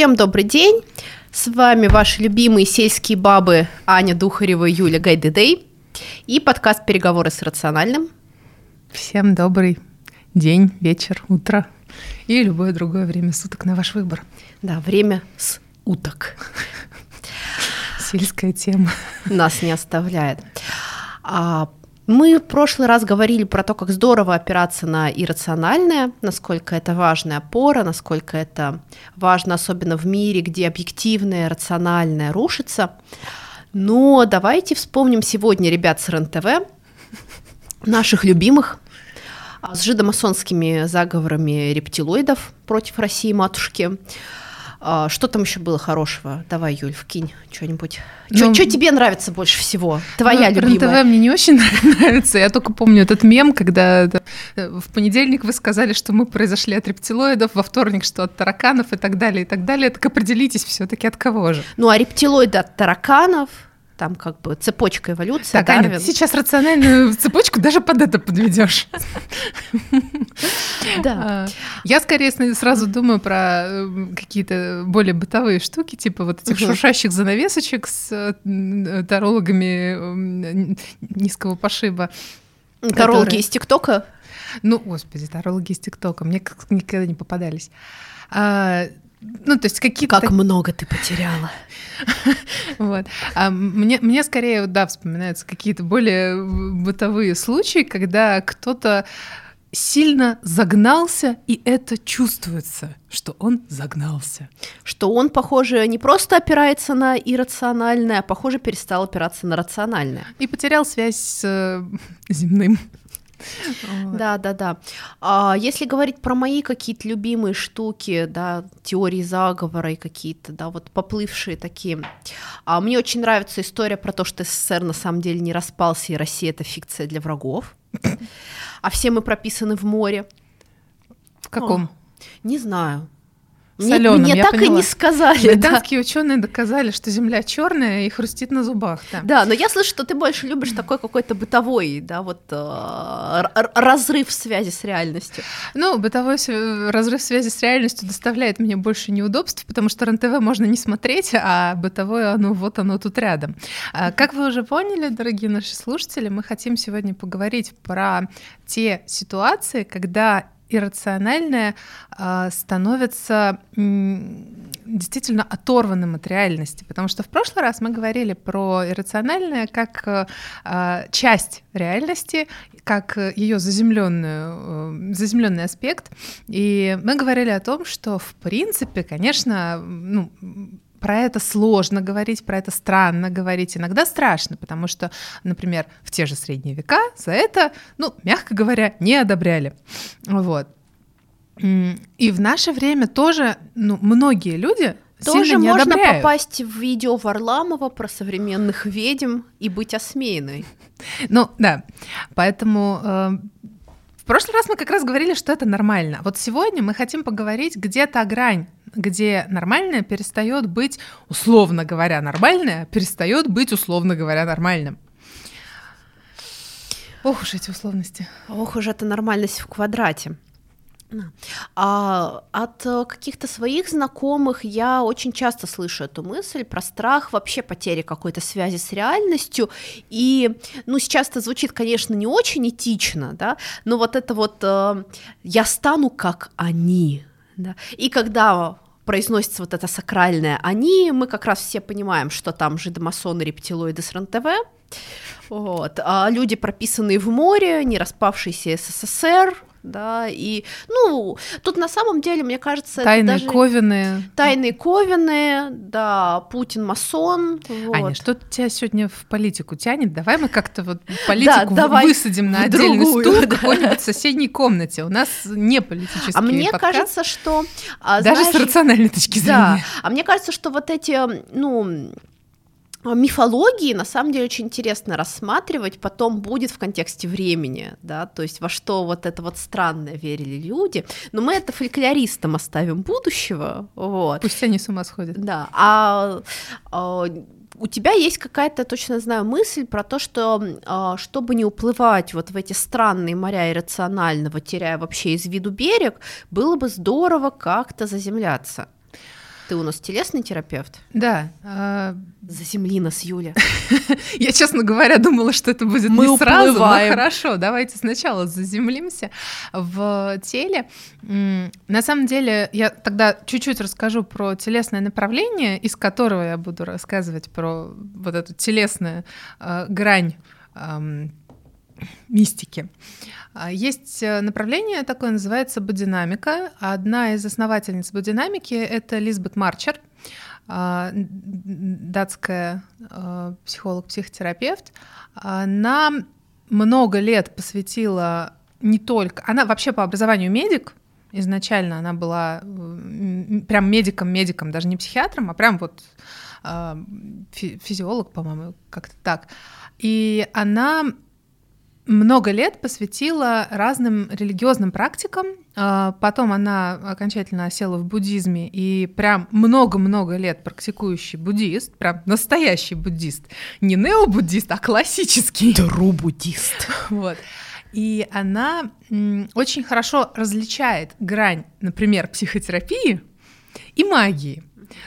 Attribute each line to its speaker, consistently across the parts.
Speaker 1: Всем добрый день. С вами ваши любимые сельские бабы Аня Духарева и Юля Гайдедей и подкаст «Переговоры с рациональным».
Speaker 2: Всем добрый день, вечер, утро и любое другое время суток на ваш выбор.
Speaker 1: Да, время с уток.
Speaker 2: Сельская тема.
Speaker 1: Нас не оставляет. А, мы в прошлый раз говорили про то, как здорово опираться на иррациональное, насколько это важная опора, насколько это важно, особенно в мире, где объективное, рациональное рушится. Но давайте вспомним сегодня ребят с РНТВ, наших любимых, а, с жидомасонскими заговорами рептилоидов против России матушки. А, что там еще было хорошего? Давай, Юль, вкинь что-нибудь. Ну, что тебе нравится больше всего? Твоя ну, любимая.
Speaker 2: ТВ мне не очень нравится. Я только помню этот мем, когда э, в понедельник вы сказали, что мы произошли от рептилоидов, во вторник, что от тараканов и так далее, и так далее. Так определитесь все-таки от кого же.
Speaker 1: Ну, а рептилоиды от тараканов, там как бы цепочка эволюции.
Speaker 2: Так, Аня, ты сейчас рациональную цепочку даже под это подведешь. Да. А, я скорее сразу думаю про э, какие-то более бытовые штуки, типа вот этих шуршащих занавесочек с э, тарологами низкого пошиба.
Speaker 1: Тарологи из ТикТока?
Speaker 2: Ну, господи, тарологи из ТикТока. Мне никогда не попадались. Ну, то есть какие-то...
Speaker 1: Как много ты потеряла.
Speaker 2: Вот. А мне, мне скорее, да, вспоминаются какие-то более бытовые случаи, когда кто-то сильно загнался, и это чувствуется, что он загнался.
Speaker 1: Что он, похоже, не просто опирается на иррациональное, а, похоже, перестал опираться на рациональное.
Speaker 2: И потерял связь с э, земным.
Speaker 1: Да, да, да. А если говорить про мои какие-то любимые штуки, да, теории заговора и какие-то, да, вот поплывшие такие. А мне очень нравится история про то, что СССР на самом деле не распался, и Россия — это фикция для врагов. А все мы прописаны в море.
Speaker 2: В каком?
Speaker 1: Не знаю
Speaker 2: соленым.
Speaker 1: Мне, мне так поняла. и не сказали.
Speaker 2: Британские да. ученые доказали, что Земля черная и хрустит на зубах. Да.
Speaker 1: да, но я слышу, что ты больше любишь такой какой-то бытовой, да, вот э, разрыв связи с реальностью.
Speaker 2: Ну, бытовой разрыв связи с реальностью доставляет мне больше неудобств, потому что РЕН-ТВ можно не смотреть, а бытовое, оно вот оно тут рядом. А, как вы уже поняли, дорогие наши слушатели, мы хотим сегодня поговорить про те ситуации, когда иррациональное э, становится действительно оторванным от реальности, потому что в прошлый раз мы говорили про иррациональное как э, часть реальности, как ее заземленную, э, заземленный аспект, и мы говорили о том, что в принципе, конечно, ну, про это сложно говорить, про это странно говорить, иногда страшно, потому что, например, в те же средние века за это, ну, мягко говоря, не одобряли. Вот. И в наше время тоже, ну, многие люди тоже не
Speaker 1: можно
Speaker 2: одобряют.
Speaker 1: попасть в видео Варламова про современных ведьм и быть осмеянной.
Speaker 2: Ну, да. Поэтому э, в прошлый раз мы как раз говорили, что это нормально. Вот сегодня мы хотим поговорить, где та грань где нормальное перестает быть, условно говоря, нормальное, перестает быть, условно говоря, нормальным. Ох уж эти условности.
Speaker 1: Ох уж эта нормальность в квадрате. А от э, каких-то своих знакомых я очень часто слышу эту мысль про страх вообще потери какой-то связи с реальностью. И, ну, сейчас это звучит, конечно, не очень этично, да, но вот это вот э, «я стану как они», да, и когда произносится вот это сакральное «они», мы как раз все понимаем, что там жидомасоны, рептилоиды с РНТВ, вот. А люди, прописанные в море, не распавшийся СССР, да, и, ну, тут на самом деле, мне кажется,
Speaker 2: тайные это даже... ковины.
Speaker 1: Тайные ковины, да, Путин масон. Вот.
Speaker 2: Аня, что тебя сегодня в политику тянет? Давай мы как-то вот политику да, давай высадим на отдельный другую, стул да. в какой-нибудь соседней комнате. У нас не политический
Speaker 1: А мне подкаст. кажется, что...
Speaker 2: А, даже знаешь, с рациональной точки зрения. Да,
Speaker 1: а мне кажется, что вот эти, ну, мифологии на самом деле очень интересно рассматривать, потом будет в контексте времени, да, то есть во что вот это вот странное верили люди, но мы это фольклористам оставим будущего, вот.
Speaker 2: Пусть они с ума сходят.
Speaker 1: Да, а, а у тебя есть какая-то, точно знаю, мысль про то, что а, чтобы не уплывать вот в эти странные моря иррационального, теряя вообще из виду берег, было бы здорово как-то заземляться. Ты у нас телесный терапевт?
Speaker 2: Да. Э...
Speaker 1: Заземли нас, Юля.
Speaker 2: Я, честно говоря, думала, что это будет Мы не сразу, но хорошо, давайте сначала заземлимся в теле. На самом деле, я тогда чуть-чуть расскажу про телесное направление, из которого я буду рассказывать про вот эту телесную э, грань э, мистики. А, есть э, направление такое, называется бодинамика. Одна из основательниц бодинамики — это Лизбет Марчер, а, датская а, психолог-психотерапевт. Она много лет посвятила не только... Она вообще по образованию медик, изначально она была прям медиком-медиком, даже не психиатром, а прям вот физиолог, по-моему, как-то так. И она много лет посвятила разным религиозным практикам. А, потом она окончательно осела в буддизме и прям много-много лет практикующий буддист, прям настоящий буддист. Не необуддист, а классический.
Speaker 1: Тру-буддист.
Speaker 2: Вот. И она очень хорошо различает грань, например, психотерапии и магии.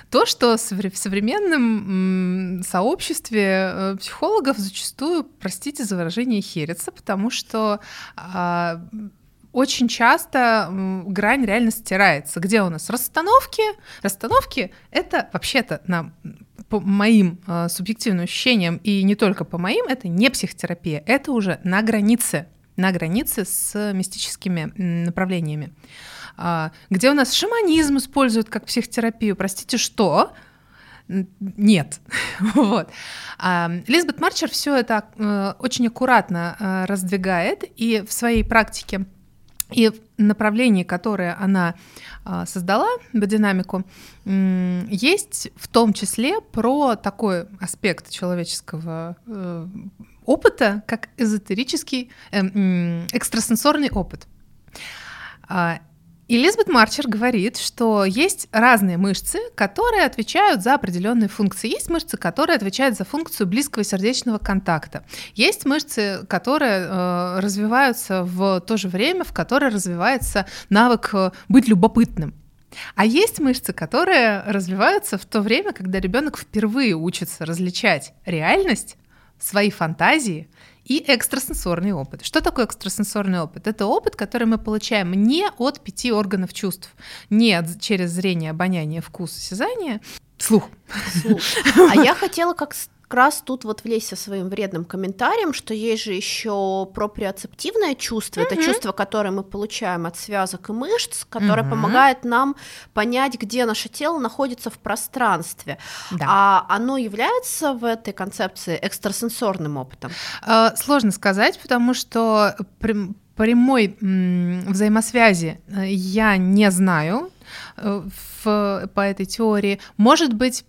Speaker 2: То, что в современном сообществе э, психологов зачастую, простите за выражение, херится, потому что а, очень часто грань реально стирается. Где у нас расстановки? Расстановки — это вообще-то на по моим э, субъективным ощущениям, и не только по моим, это не психотерапия, это уже на границе, на границе с мистическими направлениями. А, где у нас шаманизм используют как психотерапию. Простите, что? Нет. вот. А, Лизбет Марчер все это э, очень аккуратно э, раздвигает и в своей практике и направлении, которое она э, создала, биодинамику, есть в том числе про такой аспект человеческого опыта, как эзотерический, экстрасенсорный опыт. Элизабет Марчер говорит, что есть разные мышцы, которые отвечают за определенные функции. Есть мышцы, которые отвечают за функцию близкого сердечного контакта. Есть мышцы, которые э, развиваются в то же время, в которое развивается навык э, быть любопытным. А есть мышцы, которые развиваются в то время, когда ребенок впервые учится различать реальность, свои фантазии и экстрасенсорный опыт. Что такое экстрасенсорный опыт? Это опыт, который мы получаем не от пяти органов чувств, не через зрение, обоняние, вкус, осязание, слух.
Speaker 1: слух. А я хотела как раз тут вот влезть со своим вредным комментарием, что есть же еще проприоцептивное чувство, mm-hmm. это чувство, которое мы получаем от связок и мышц, которое mm-hmm. помогает нам понять, где наше тело находится в пространстве. Да. А оно является в этой концепции экстрасенсорным опытом?
Speaker 2: Э, сложно сказать, потому что прямой взаимосвязи э, я не знаю э, в, по этой теории. Может быть,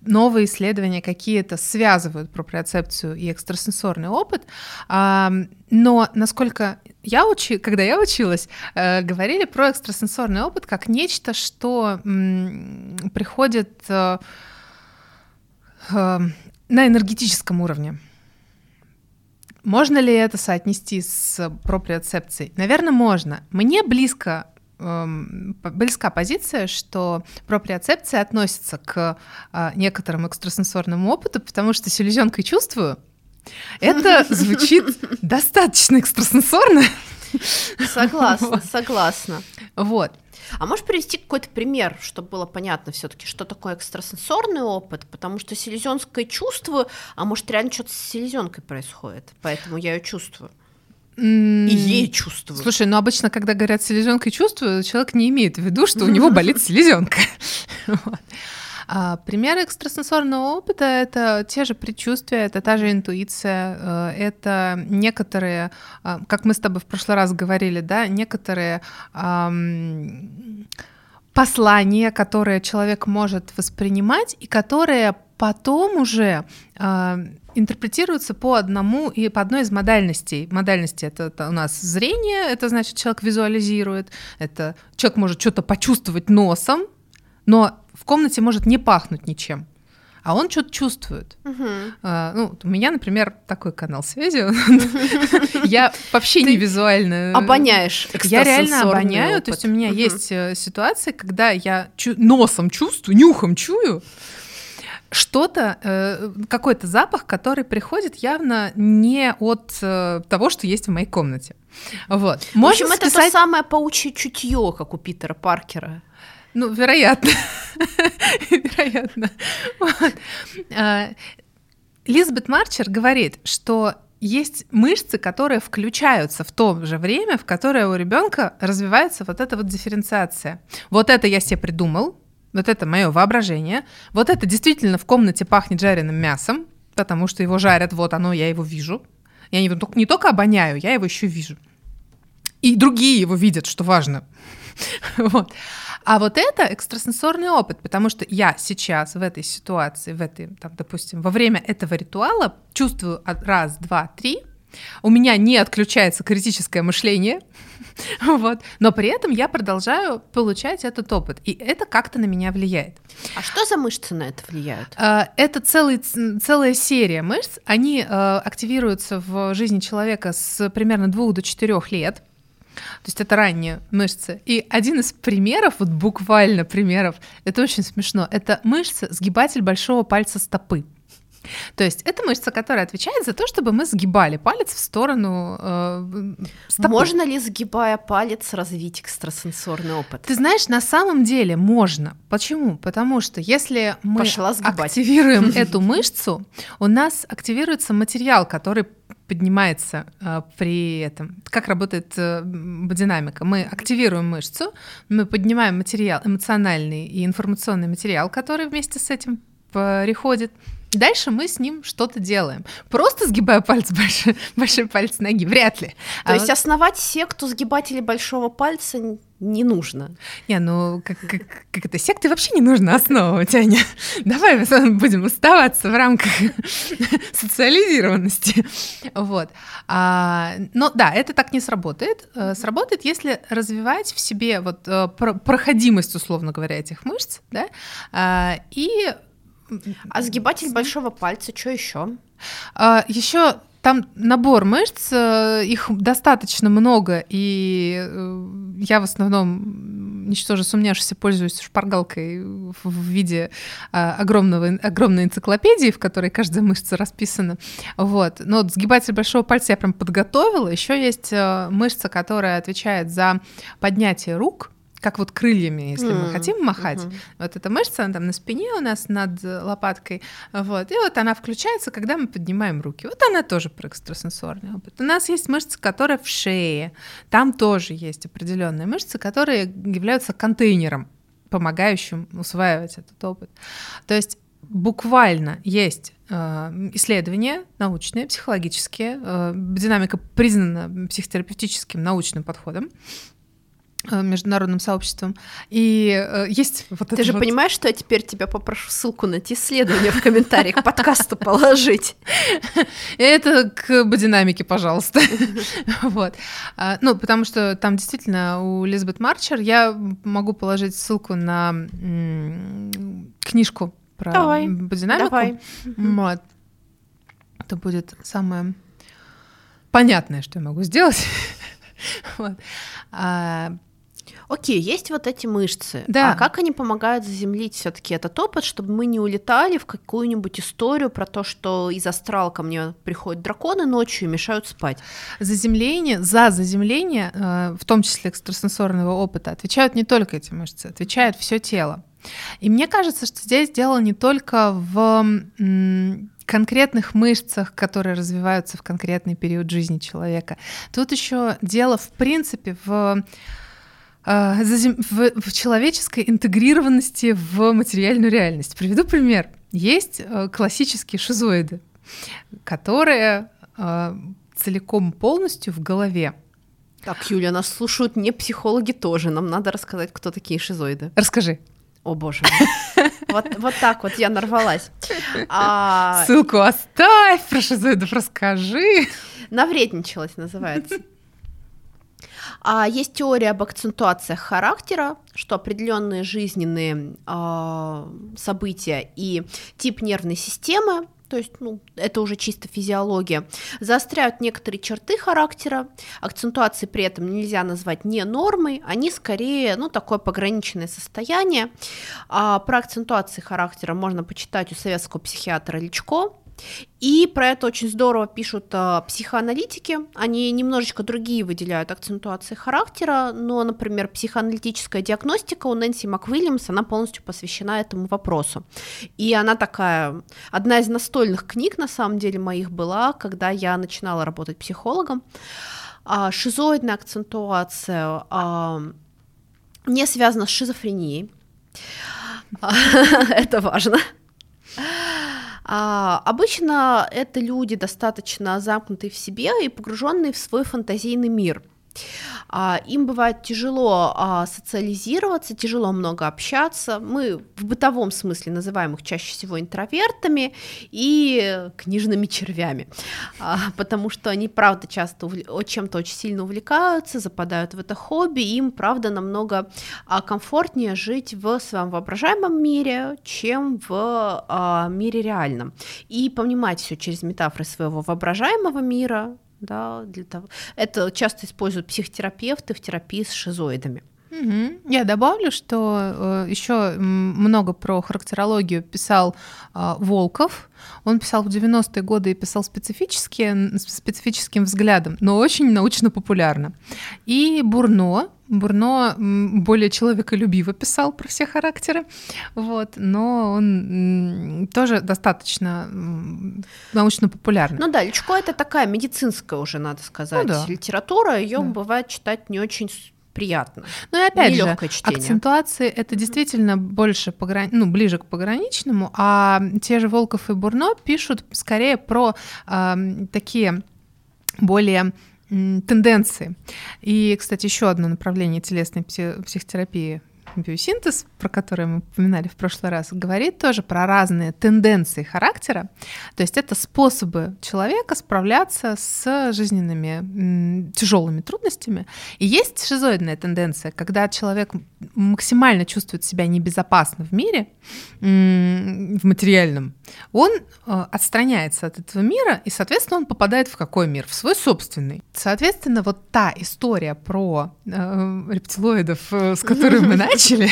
Speaker 2: новые исследования какие-то связывают проприоцепцию и экстрасенсорный опыт, но насколько я учи, когда я училась, э, говорили про экстрасенсорный опыт как нечто, что приходит э, э, на энергетическом уровне. Можно ли это соотнести с проприоцепцией? Наверное, можно. Мне близко близка позиция, что проприоцепция относится к а, некоторым экстрасенсорному опыту, потому что селезенкой чувствую. Это звучит достаточно экстрасенсорно.
Speaker 1: Согласна, согласна.
Speaker 2: Вот.
Speaker 1: А можешь привести какой-то пример, чтобы было понятно все-таки, что такое экстрасенсорный опыт? Потому что селезенское чувствую, а может реально что-то с селезенкой происходит, поэтому я ее чувствую. И ей чувствую.
Speaker 2: Слушай, ну обычно, когда говорят селезенкой чувствую, человек не имеет в виду, что у него болит селезенка. А, примеры экстрасенсорного опыта — это те же предчувствия, это та же интуиция, э, это некоторые, а, как мы с тобой в прошлый раз говорили, да, некоторые послания, которые человек может воспринимать и которые потом уже э, интерпретируются по одному и по одной из модальностей. Модальности это, это у нас зрение, это значит человек визуализирует, это человек может что-то почувствовать носом, но в комнате может не пахнуть ничем. а он что-то чувствует.
Speaker 1: Мгм.
Speaker 2: А, ну, у меня, например, такой канал связи. Я вообще не визуально.
Speaker 1: Обоняешь
Speaker 2: Я реально обоняю, то есть у меня есть э, ситуации, когда я носом чувствую, нюхом чую что-то, э, какой-то запах, который приходит явно не от э, того, что есть в моей комнате. Вот.
Speaker 1: В общем,
Speaker 2: Можно
Speaker 1: это то
Speaker 2: списать-
Speaker 1: самое паучье чутье, как у Питера Паркера.
Speaker 2: Ну, вероятно. вероятно. Вот. А, Лизбет Марчер говорит, что есть мышцы, которые включаются в то же время, в которое у ребенка развивается вот эта вот дифференциация. Вот это я себе придумал, вот это мое воображение, вот это действительно в комнате пахнет жареным мясом, потому что его жарят, вот оно, я его вижу. Я его не только обоняю, я его еще вижу. И другие его видят, что важно. Вот. А вот это экстрасенсорный опыт, потому что я сейчас в этой ситуации, в этой, там, допустим, во время этого ритуала чувствую раз, два, три, у меня не отключается критическое мышление, вот, но при этом я продолжаю получать этот опыт, и это как-то на меня влияет.
Speaker 1: А что за мышцы на это влияют?
Speaker 2: А, Это целый, целая серия мышц. Они э, активируются в жизни человека с примерно двух до четырех лет. То есть это ранние мышцы. И один из примеров, вот буквально примеров, это очень смешно, это мышца сгибатель большого пальца стопы. То есть это мышца, которая отвечает за то, чтобы мы сгибали палец в сторону э, стопы.
Speaker 1: Можно ли, сгибая палец, развить экстрасенсорный опыт?
Speaker 2: Ты знаешь, на самом деле можно. Почему? Потому что если мы активируем эту мышцу, у нас активируется материал, который поднимается э, при этом. Как работает э, динамика? Мы активируем мышцу, мы поднимаем материал, эмоциональный и информационный материал, который вместе с этим приходит. Дальше мы с ним что-то делаем. Просто сгибая пальцы, большой, большой палец ноги, вряд ли.
Speaker 1: То
Speaker 2: А
Speaker 1: есть
Speaker 2: вот-
Speaker 1: основать секту сгибателей большого пальца не нужно.
Speaker 2: Не, ну как, как, как это секты вообще не нужно основывать, Аня. Давай мы будем оставаться в рамках социализированности. Вот. А, но да, это так не сработает. Э, Сработает, если развивать в себе вот э, про- проходимость, условно говоря, этих мышц, да, и
Speaker 1: А сгибатель большого пальца, что еще?
Speaker 2: еще там набор мышц, э, их достаточно много, и э, я в основном, ничтоже сумняшися, пользуюсь шпаргалкой в виде а, огромного, огромной энциклопедии, в которой каждая мышца расписана. Вот. Но вот сгибатель большого пальца я прям подготовила. Еще есть э, мышца, которая отвечает за поднятие рук, как вот крыльями, если мы
Speaker 1: М,
Speaker 2: хотим махать.
Speaker 1: мгм.
Speaker 2: Вот эта мышца, она там на спине у нас над э, лопаткой. Вот. И вот она включается, когда мы поднимаем руки. Вот она тоже про экстрасенсорный опыт. У нас есть мышца, которая в шее. Там тоже есть определенные мышцы, которые являются контейнером, помогающим усваивать этот опыт. То есть буквально есть э, исследования научные, психологические. э, динамика признана психотерапевтическим научным подходом международным сообществом. И э, есть вот
Speaker 1: Ты же
Speaker 2: вот-
Speaker 1: понимаешь, что я теперь тебя попрошу ссылку на эти исследования в комментариях к подкасту положить?
Speaker 2: Это к бодинамике, пожалуйста. вот. А, Ну, потому что там действительно у Лизбет Марчер я могу положить ссылку на книжку про
Speaker 1: Давай,
Speaker 2: бодинамику.
Speaker 1: Давай.
Speaker 2: Вот. Это будет самое понятное, что я могу сделать. Вот.
Speaker 1: Окей, есть вот эти мышцы.
Speaker 2: Да.
Speaker 1: А как они помогают заземлить все-таки этот опыт, чтобы мы не улетали в какую-нибудь историю про то, что из астрала ко мне приходят драконы ночью и мешают спать?
Speaker 2: Заземление, за заземление, э, в том числе экстрасенсорного опыта, отвечают не только эти мышцы, отвечает все тело. И мне кажется, что здесь дело не только в конкретных мышцах, которые развиваются в конкретный период жизни человека. Тут еще дело, в принципе, в в, в человеческой интегрированности в материальную реальность. Приведу пример. Есть э, классические шизоиды, которые э, целиком полностью в голове.
Speaker 1: Так, Юля, нас слушают не психологи тоже. Нам надо рассказать, кто такие шизоиды.
Speaker 2: Расскажи.
Speaker 1: О боже. Вот, вот так вот я нарвалась. А,
Speaker 2: Ссылку оставь, про шизоидов расскажи.
Speaker 1: навредничалась называется. А есть теория об акцентуациях характера, что определенные жизненные э, события и тип нервной системы то есть, ну, это уже чисто физиология, заостряют некоторые черты характера, акцентуации при этом нельзя назвать не нормой, они скорее, ну, такое пограничное состояние. А про акцентуации характера можно почитать у советского психиатра Личко, и про это очень здорово пишут э, психоаналитики. Они немножечко другие выделяют акцентуации характера, но, например, психоаналитическая диагностика у Нэнси МакВильямс, она полностью посвящена этому вопросу. И она такая, одна из настольных книг, на самом деле, моих была, когда я начинала работать психологом. А, шизоидная акцентуация а, не связана с шизофренией. Это важно. А, обычно это люди достаточно замкнутые в себе и погруженные в свой фантазийный мир. А, им бывает тяжело а, социализироваться, тяжело много общаться. Мы в бытовом смысле называем их чаще всего интровертами и книжными червями, а, потому что они, правда, часто чем-то очень сильно увлекаются, западают в это хобби, им, правда, намного комфортнее жить в своем воображаемом мире, чем в мире реальном. И понимать все через метафоры своего воображаемого мира, да, для того. Это часто используют психотерапевты в терапии с шизоидами.
Speaker 2: Угу. Я добавлю, что э, еще много про характерологию писал э, Волков. Он писал в 90-е годы и писал специфически, специфическим взглядом, но очень научно-популярно. И Бурно, Бурно более человеколюбиво писал про все характеры, вот, но он тоже достаточно научно популярный.
Speaker 1: Ну да, Личко это такая медицинская уже, надо сказать, ну, да. литература, ее да. бывает читать не очень приятно.
Speaker 2: Ну и опять же, чтение. акцентуации это действительно больше пограни... ну, ближе к пограничному, а те же Волков и Бурно пишут скорее про э, такие более тенденции. И, кстати, еще одно направление телесной психотерапии биосинтез, про который мы упоминали в прошлый раз, говорит тоже про разные тенденции характера. То есть это способы человека справляться с жизненными тяжелыми трудностями. И есть шизоидная тенденция, когда человек максимально чувствует себя небезопасно в мире, в материальном, он э, отстраняется от этого мира, и, соответственно, он попадает в какой мир? В свой собственный. Соответственно, вот та история про э, рептилоидов, э, с которой мы начали,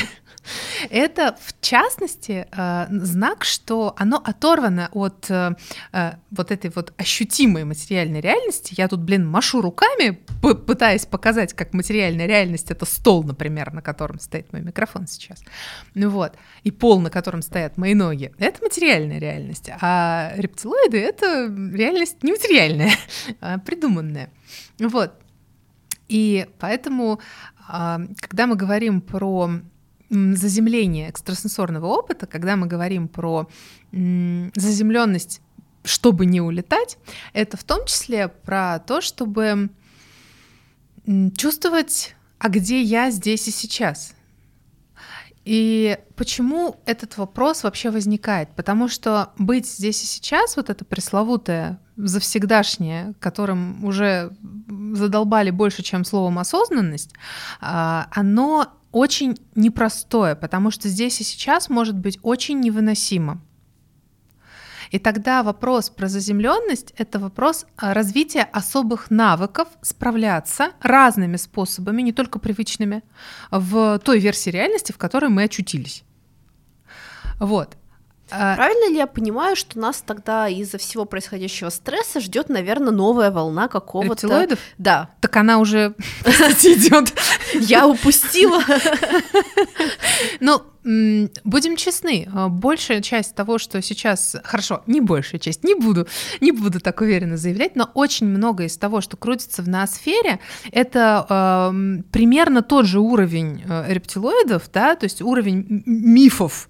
Speaker 2: это, в частности, э, знак, что оно оторвано от э, э, вот этой вот ощутимой материальной реальности. Я тут, блин, машу руками, пытаясь показать, как материальная реальность — это стол, например, на котором стоит мой микрофон сейчас. Ну вот. И пол, на котором стоят мои ноги. Это материальная реальность. А рептилоиды — это реальность нематериальная, а придуманная. Вот. И поэтому, а, когда мы говорим про заземление экстрасенсорного опыта, когда мы говорим про заземленность, чтобы не улетать, это в том числе про то, чтобы чувствовать, а где я здесь и сейчас. И почему этот вопрос вообще возникает? Потому что быть здесь и сейчас, вот это пресловутое завсегдашнее, которым уже задолбали больше, чем словом осознанность, а, оно очень непростое, потому что здесь и сейчас может быть очень невыносимо. И тогда вопрос про заземленность — это вопрос а, развития особых навыков справляться разными способами, не только привычными, в той версии реальности, в которой мы очутились. Вот.
Speaker 1: А, Правильно ли я понимаю, что нас тогда из-за всего происходящего стресса ждет, наверное, новая волна какого-то...
Speaker 2: Рептилоидов?
Speaker 1: Да.
Speaker 2: Так она уже идет.
Speaker 1: Я упустила.
Speaker 2: Ну, будем честны, а, большая часть того, что сейчас... Хорошо, не большая часть, не буду, не буду так уверенно заявлять, но очень много из того, что крутится в ноосфере, это э, примерно тот же уровень рептилоидов, да, то есть уровень мифов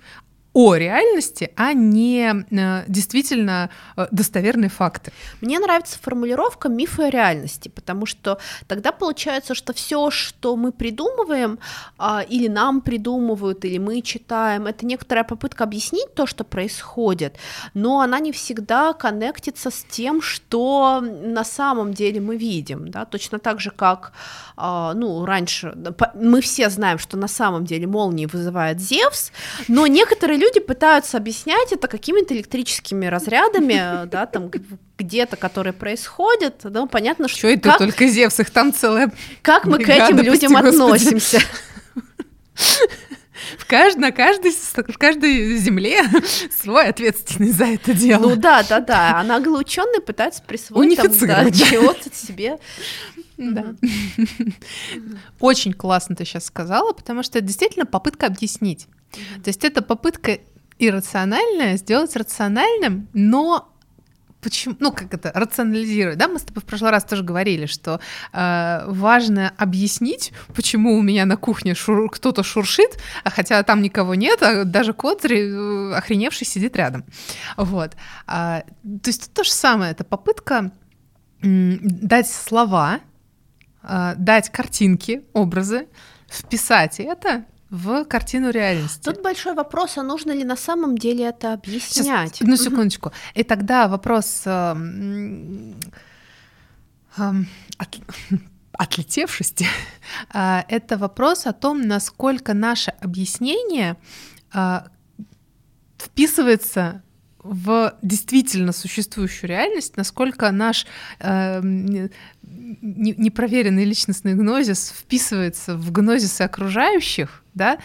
Speaker 2: о реальности, а не э, действительно э, достоверные факты.
Speaker 1: Мне нравится формулировка мифы о реальности, потому что тогда получается, что все, что мы придумываем, а, или нам придумывают, или мы читаем, это некоторая попытка объяснить то, что происходит, но она не всегда коннектится с тем, что на самом деле мы видим, да, точно так же, как, а, ну, раньше, мы все знаем, что на самом деле молнии вызывает Зевс, но некоторые люди пытаются объяснять это какими-то электрическими разрядами, да, там где-то, которые происходят, да, понятно,
Speaker 2: что... Что это как, только Зевс, их там целая
Speaker 1: Как мы к этим людям прости, относимся?
Speaker 2: В кажд, на каждой, в каждой земле свой ответственный за это дело.
Speaker 1: Ну да, да, да. А наглые ученые пытаются присвоить там, да, чего-то себе.
Speaker 2: Да. Очень классно ты сейчас сказала, потому что это действительно попытка объяснить. То есть это попытка иррациональное сделать рациональным, но почему, ну как это, рационализировать, да, мы с тобой в прошлый раз тоже говорили, что э, важно объяснить, почему у меня на кухне шур, кто-то шуршит, а хотя там никого нет, а даже кот э, охреневший сидит рядом, вот. А, то есть то же самое, это попытка м, дать слова, э, дать картинки, образы, вписать это в картину реальности.
Speaker 1: Тут большой вопрос, а нужно ли на самом деле это объяснять? Сейчас,
Speaker 2: одну секундочку. И тогда вопрос э, э, от, отлетевшести э, это вопрос о том, насколько наше объяснение э, вписывается в действительно существующую реальность, насколько наш э, непроверенный личностный гнозис вписывается в гнозисы окружающих, да,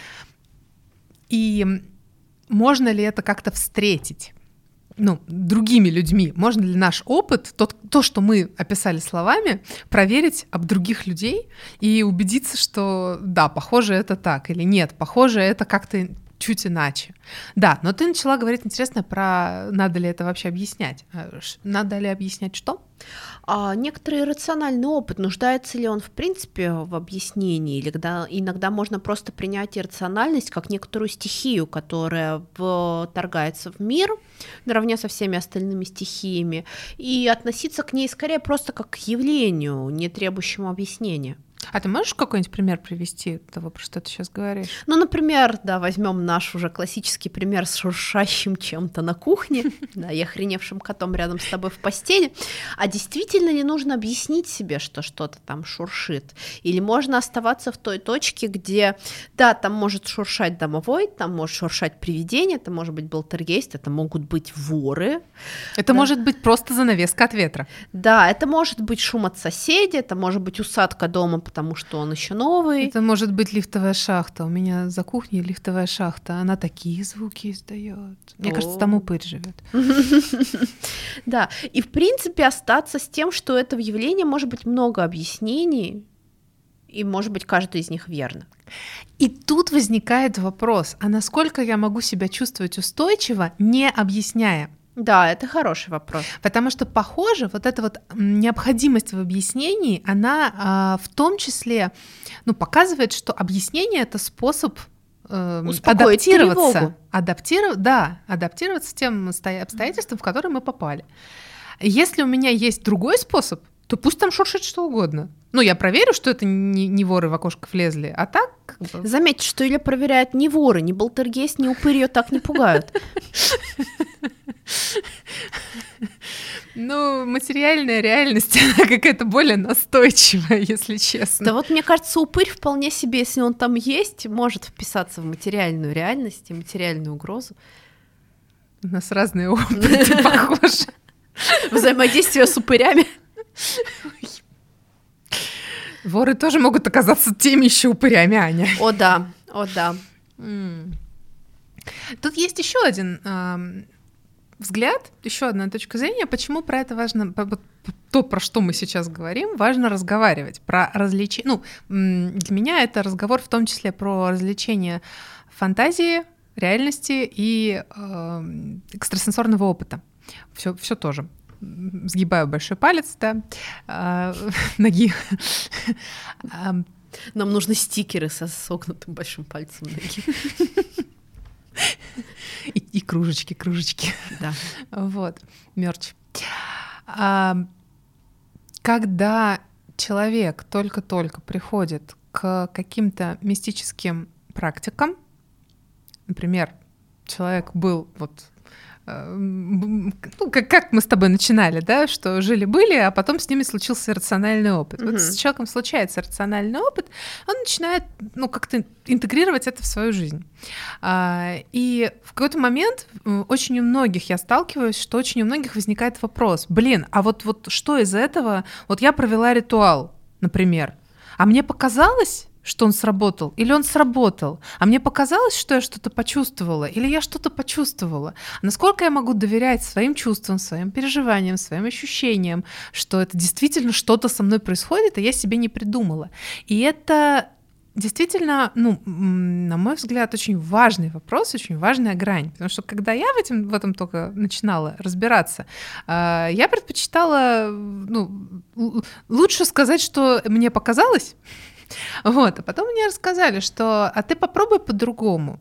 Speaker 2: и можно ли это как-то встретить? ну, другими людьми, можно ли наш опыт, тот, то, что мы описали словами, проверить об других людей и убедиться, что да, похоже это так, или нет, похоже это как-то чуть иначе. Да, но ты начала говорить интересно про надо ли это вообще объяснять. А надо ли объяснять что?
Speaker 1: А некоторый рациональный опыт, нуждается ли он в принципе в объяснении, или когда иногда можно просто принять иррациональность как некоторую стихию, которая вторгается в мир наравне со всеми остальными стихиями, и относиться к ней скорее просто как к явлению, не требующему объяснения.
Speaker 2: А ты можешь какой-нибудь пример привести того, про что ты сейчас говоришь?
Speaker 1: Ну, например, да, возьмем наш уже классический пример с шуршащим чем-то на кухне, да, и охреневшим котом рядом с тобой в постели. А действительно ли нужно объяснить себе, что что-то там шуршит? Или можно оставаться в той точке, где, да, там может шуршать домовой, там может шуршать привидение, это может быть болтергейст, это могут быть воры.
Speaker 2: Это да. может быть просто занавеска от ветра.
Speaker 1: Да, это может быть шум от соседей, это может быть усадка дома, потому что он еще новый.
Speaker 2: Это может быть лифтовая шахта. У меня за кухней лифтовая шахта. Она такие звуки издает. Мне кажется, там упырь живет.
Speaker 1: Да. И в принципе остаться с тем, что этого явления может быть много объяснений, и может быть каждый из них верно.
Speaker 2: И тут возникает вопрос, а насколько я могу себя чувствовать устойчиво, не объясняя?
Speaker 1: Да, это хороший вопрос.
Speaker 2: Потому что, похоже, вот эта вот необходимость в объяснении, она а, в том числе ну, показывает, что объяснение это способ э, адаптироваться. Адаптировать, да, адаптироваться тем обстоятельствам, в которые мы попали. Если у меня есть другой способ, то пусть там шуршит что угодно. Ну, я проверю, что это не, не воры в окошко влезли, а так... Как
Speaker 1: бы... Заметьте, что или проверяют не воры, ни болтергейст, ни упырь ее так не пугают.
Speaker 2: Ну, материальная реальность, она какая-то более настойчивая, если честно.
Speaker 1: Да вот мне кажется, упырь вполне себе, если он там есть, может вписаться в материальную реальность и материальную угрозу.
Speaker 2: У нас разные опыты похожи.
Speaker 1: Взаимодействие с упырями.
Speaker 2: Воры тоже могут оказаться теми еще упырями, Аня.
Speaker 1: О да, о да.
Speaker 2: Тут есть еще один взгляд, еще одна точка зрения, почему про это важно, то, про что мы сейчас говорим, важно разговаривать, про развлечение. Ну, для меня это разговор в том числе про развлечение фантазии, реальности и э, экстрасенсорного опыта. Все, все тоже сгибаю большой палец, да, а, ноги.
Speaker 1: Нам нужны стикеры со согнутым большим пальцем ноги.
Speaker 2: И, и кружечки, кружечки.
Speaker 1: Да.
Speaker 2: Вот, мерч. А, когда человек только-только приходит к каким-то мистическим практикам, например, человек был вот ну, как, как мы с тобой начинали, да, что жили-были, а потом с ними случился рациональный опыт. Mm-hmm. Вот с человеком случается рациональный опыт, он начинает, ну, как-то интегрировать это в свою жизнь. А, и в какой-то момент очень у многих я сталкиваюсь, что очень у многих возникает вопрос, блин, а вот, вот что из этого, вот я провела ритуал, например, а мне показалось, что он сработал, или он сработал, а мне показалось, что я что-то почувствовала, или я что-то почувствовала. Насколько я могу доверять своим чувствам, своим переживаниям, своим ощущениям, что это действительно что-то со мной происходит, а я себе не придумала. И это действительно, ну, на мой взгляд, очень важный вопрос, очень важная грань. Потому что когда я в этом, в этом только начинала разбираться, а, я предпочитала, ну, лучше сказать, что мне показалось, вот, а потом мне рассказали, что а ты попробуй по-другому.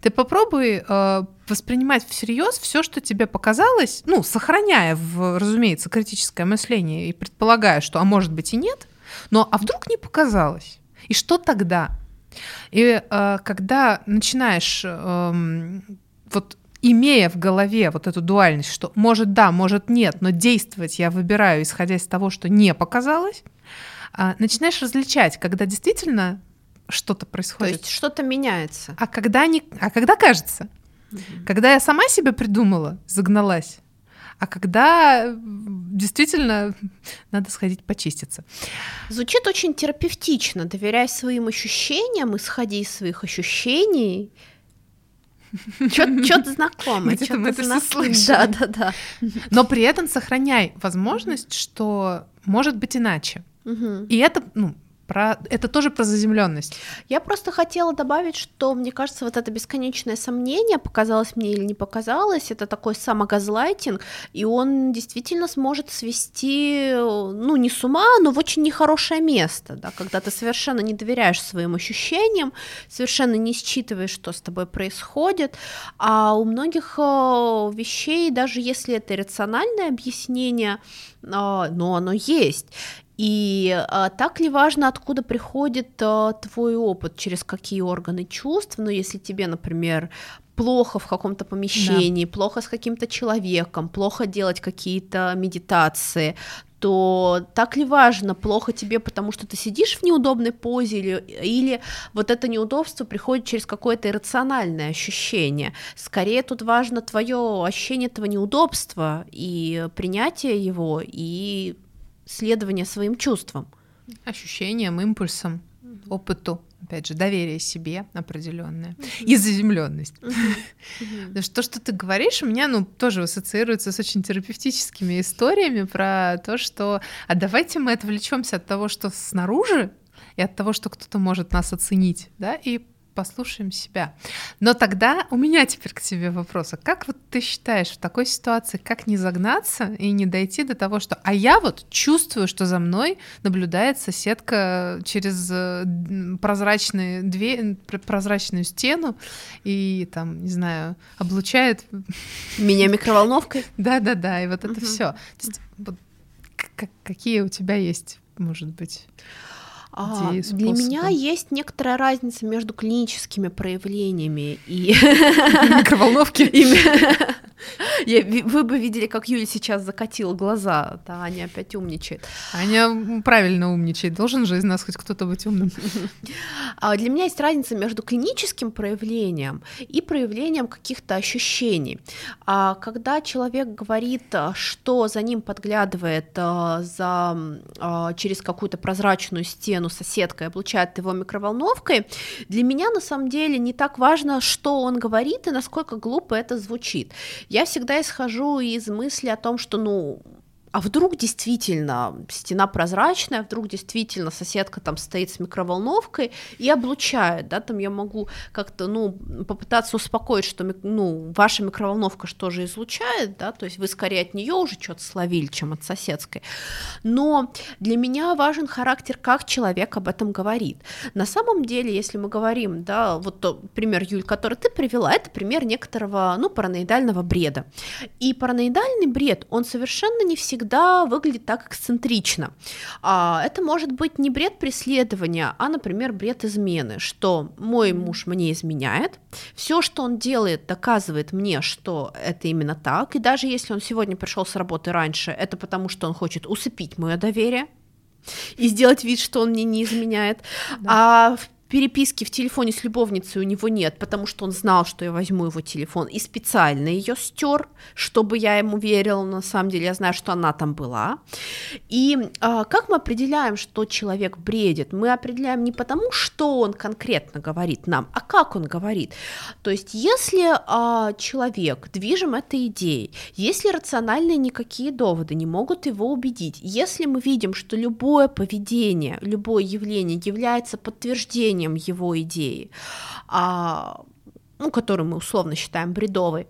Speaker 2: Ты попробуй э, воспринимать всерьез все, что тебе показалось, ну, сохраняя, в, разумеется, критическое мышление и предполагая, что, а может быть и нет, но а вдруг не показалось? И что тогда? И э, когда начинаешь э, вот имея в голове вот эту дуальность, что может да, может нет, но действовать я выбираю, исходя из того, что не показалось, начинаешь различать, когда действительно что-то происходит.
Speaker 1: То есть что-то меняется.
Speaker 2: А когда, не, а когда кажется? Угу. Когда я сама себе придумала, загналась, а когда действительно надо сходить почиститься.
Speaker 1: Звучит очень терапевтично. Доверяй своим ощущениям, исходи из своих ощущений. Что-то знакомое.
Speaker 2: Где-то мы это все слышим. Да, да, да. Но при этом сохраняй возможность, что может быть иначе. Угу. И это, ну, про... это тоже про заземленность.
Speaker 1: Я просто хотела добавить, что мне кажется, вот это бесконечное сомнение, показалось мне или не показалось, это такой самогазлайтинг, и он действительно сможет свести, ну, не с ума, но в очень нехорошее место, да, когда ты совершенно не доверяешь своим ощущениям, совершенно не считываешь, что с тобой происходит, а у многих э, вещей, даже если это рациональное объяснение, э, но оно есть. И а, так ли важно, откуда приходит а, твой опыт, через какие органы чувств? Ну, если тебе, например, плохо в каком-то помещении, да. плохо с каким-то человеком, плохо делать какие-то медитации, то так ли важно, плохо тебе, потому что ты сидишь в неудобной позе, или, или вот это неудобство приходит через какое-то иррациональное ощущение. Скорее тут важно твое ощущение этого неудобства и принятие его, и следование своим чувствам.
Speaker 2: Ощущениям, импульсам, опыту опять же, доверие себе определенное mm-hmm. и заземленность. Mm-hmm. То, что ты говоришь, у меня ну, тоже ассоциируется с очень терапевтическими историями про то, что а давайте мы отвлечемся от того, что снаружи, и от того, что кто-то может нас оценить, да, и послушаем себя. Но тогда у меня теперь к тебе вопрос. А как вот ты считаешь в такой ситуации, как не загнаться и не дойти до того, что... А я вот чувствую, что за мной наблюдает соседка через э, прозрачные дверь, прозрачную стену и там, не знаю, облучает...
Speaker 1: Меня микроволновкой?
Speaker 2: Да-да-да, и вот это все. Какие у тебя есть, может быть?
Speaker 1: А, для меня есть некоторая разница между клиническими проявлениями и
Speaker 2: микроволновки.
Speaker 1: Вы бы видели, как Юля сейчас закатила глаза. Да, Аня опять умничает.
Speaker 2: Аня правильно умничает. Должен же из нас хоть кто-то быть умным.
Speaker 1: А, для меня есть разница между клиническим проявлением и проявлением каких-то ощущений. А, когда человек говорит, что за ним подглядывает за, через какую-то прозрачную стену соседка и облучает его микроволновкой, для меня на самом деле не так важно, что он говорит и насколько глупо это звучит. Я всегда исхожу из мысли о том, что, ну, а вдруг действительно стена прозрачная, вдруг действительно соседка там стоит с микроволновкой и облучает, да, там я могу как-то, ну, попытаться успокоить, что, ну, ваша микроволновка что же излучает, да, то есть вы скорее от нее уже что-то словили, чем от соседской. Но для меня важен характер, как человек об этом говорит. На самом деле, если мы говорим, да, вот тот пример, Юль, который ты привела, это пример некоторого, ну, параноидального бреда. И параноидальный бред, он совершенно не всегда всегда выглядит так эксцентрично. А, это может быть не бред преследования, а, например, бред измены, что мой муж мне изменяет, все, что он делает, доказывает мне, что это именно так, и даже если он сегодня пришел с работы раньше, это потому, что он хочет усыпить мое доверие, и сделать вид, что он мне не изменяет. Да. А переписки в телефоне с любовницей у него нет, потому что он знал, что я возьму его телефон, и специально ее стер, чтобы я ему верила, на самом деле я знаю, что она там была. И а, как мы определяем, что человек бредит? Мы определяем не потому, что он конкретно говорит нам, а как он говорит. То есть, если а, человек движим этой идеей, если рациональные никакие доводы не могут его убедить, если мы видим, что любое поведение, любое явление является подтверждением воплощением его идеи, а, ну, которую мы условно считаем бредовой,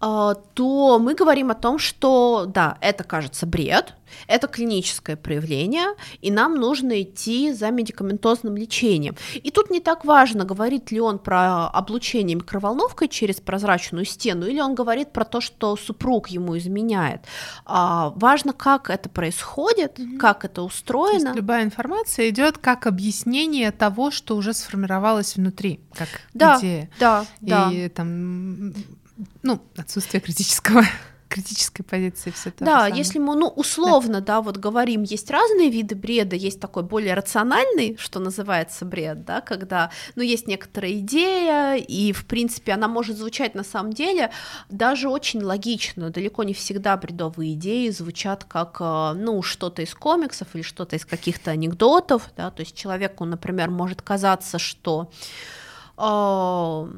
Speaker 1: то мы говорим о том, что да, это кажется бред, это клиническое проявление, и нам нужно идти за медикаментозным лечением. И тут не так важно, говорит ли он про облучение микроволновкой через прозрачную стену, или он говорит про то, что супруг ему изменяет. А, важно, как это происходит, mm-hmm. как это устроено. То
Speaker 2: есть любая информация идет как объяснение того, что уже сформировалось внутри, как
Speaker 1: да,
Speaker 2: идея.
Speaker 1: Да,
Speaker 2: и
Speaker 1: да.
Speaker 2: там ну, отсутствие критического критической позиции все это.
Speaker 1: Да, если мы, ну, условно, да. да, вот говорим, есть разные виды бреда, есть такой более рациональный, что называется бред, да, когда, ну, есть некоторая идея, и, в принципе, она может звучать на самом деле даже очень логично, далеко не всегда бредовые идеи звучат как, э, ну, что-то из комиксов или что-то из каких-то анекдотов, да, то есть человеку, например, может казаться, что э,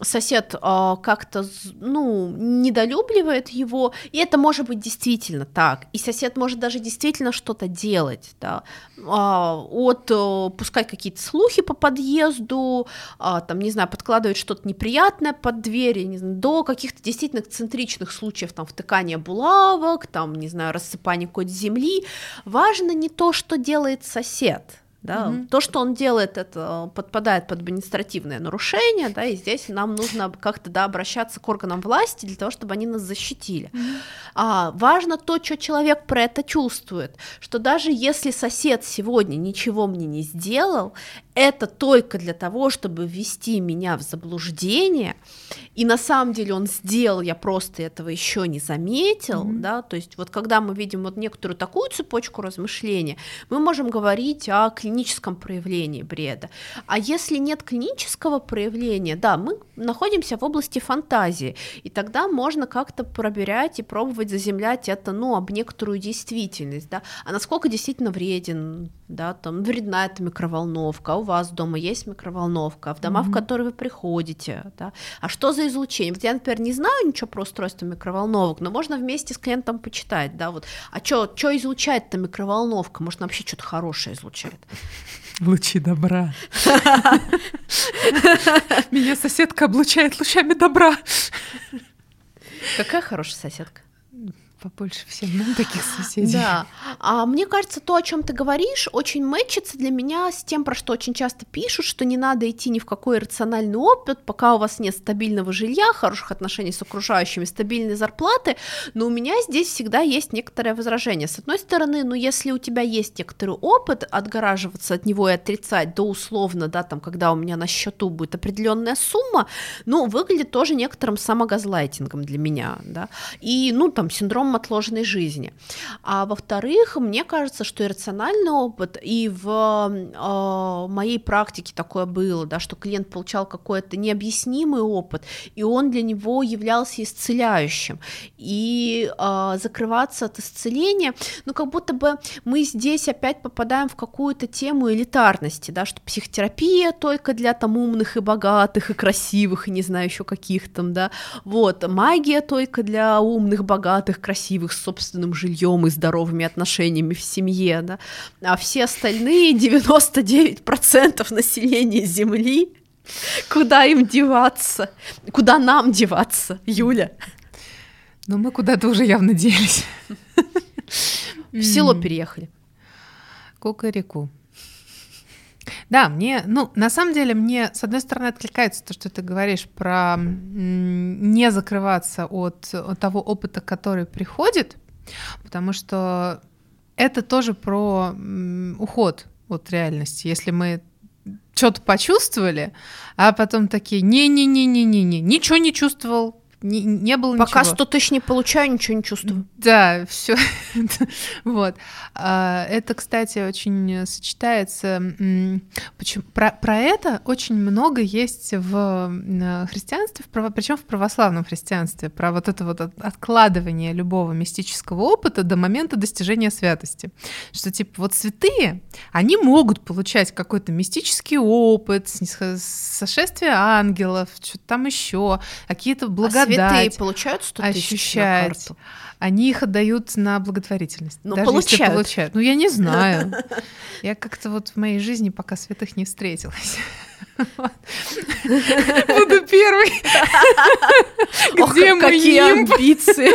Speaker 1: сосед э, как-то, ну, недолюбливает его, и это может быть действительно так, и сосед может даже действительно что-то делать, да, э, от э, пускать какие-то слухи по подъезду, э, там, не знаю, подкладывать что-то неприятное под дверь, не знаю, до каких-то действительно эксцентричных случаев, там, втыкания булавок, там, не знаю, рассыпания какой-то земли, важно не то, что делает сосед, да? Угу. То, что он делает, это подпадает под административное нарушение, да, и здесь нам нужно как-то да, обращаться к органам власти для того, чтобы они нас защитили. Угу. А, важно то, что человек про это чувствует, что даже если сосед сегодня ничего мне не сделал, это только для того, чтобы ввести меня в заблуждение, и на самом деле он сделал, я просто этого еще не заметил, mm-hmm. да, то есть вот когда мы видим вот некоторую такую цепочку размышления, мы можем говорить о клиническом проявлении бреда, а если нет клинического проявления, да, мы находимся в области фантазии, и тогда можно как-то проверять и пробовать заземлять это, ну, об некоторую действительность, да, а насколько действительно вреден, да, там, вредна эта микроволновка, а у вас дома есть микроволновка, а в дома, mm-hmm. в которые вы приходите, да, а что за излучение? Вот я, например, не знаю ничего про устройство микроволновок, но можно вместе с клиентом почитать, да, вот, а что излучает-то микроволновка? Может, она вообще что-то хорошее излучает?
Speaker 2: Лучи добра. Меня соседка облучает лучами добра.
Speaker 1: Какая хорошая соседка?
Speaker 2: Побольше всем нам таких соседей.
Speaker 1: Да. А мне кажется, то, о чем ты говоришь, очень мэчится для меня с тем, про что очень часто пишут, что не надо идти ни в какой рациональный опыт, пока у вас нет стабильного жилья, хороших отношений с окружающими, стабильной зарплаты. Но у меня здесь всегда есть некоторое возражение. С одной стороны, ну, если у тебя есть некоторый опыт, отгораживаться от него и отрицать, да, условно, да, там, когда у меня на счету будет определенная сумма, ну, выглядит тоже некоторым самогазлайтингом для меня, да. И, ну, там, синдром отложенной жизни. А во-вторых, мне кажется, что иррациональный опыт, и в э, моей практике такое было, да, что клиент получал какой-то необъяснимый опыт, и он для него являлся исцеляющим. И э, закрываться от исцеления, ну, как будто бы мы здесь опять попадаем в какую-то тему элитарности, да, что психотерапия только для там умных и богатых, и красивых, и не знаю еще каких там, да, вот, магия только для умных, богатых, красивых, красивых, с собственным жильем и здоровыми отношениями в семье, да, а все остальные 99% населения Земли, куда им деваться? Куда нам деваться, Юля?
Speaker 2: Ну, мы куда-то уже явно делись.
Speaker 1: В село переехали.
Speaker 2: Кукареку. Да, мне, ну, на самом деле, мне, с одной стороны, откликается то, что ты говоришь про не закрываться от, от того опыта, который приходит, потому что это тоже про уход от реальности. Если мы что-то почувствовали, а потом такие, не-не-не-не-не-не, ничего не чувствовал, не, не было
Speaker 1: Пока
Speaker 2: ничего.
Speaker 1: 100 тысяч не получаю, ничего не чувствую.
Speaker 2: Да, все. вот. А, это, кстати, очень сочетается. Почему? Про, про это очень много есть в христианстве, причем в православном христианстве, про вот это вот откладывание любого мистического опыта до момента достижения святости. Что типа вот святые, они могут получать какой-то мистический опыт, сошествие ангелов, что-то там еще, какие-то благодати
Speaker 1: святые получают 100 тысяч ощущать. на карту?
Speaker 2: Они их отдают на благотворительность.
Speaker 1: Ну, даже получают.
Speaker 2: получают. Ну, я не знаю. Я как-то вот в моей жизни пока святых не встретилась. Буду первый.
Speaker 1: Где мы какие амбиции.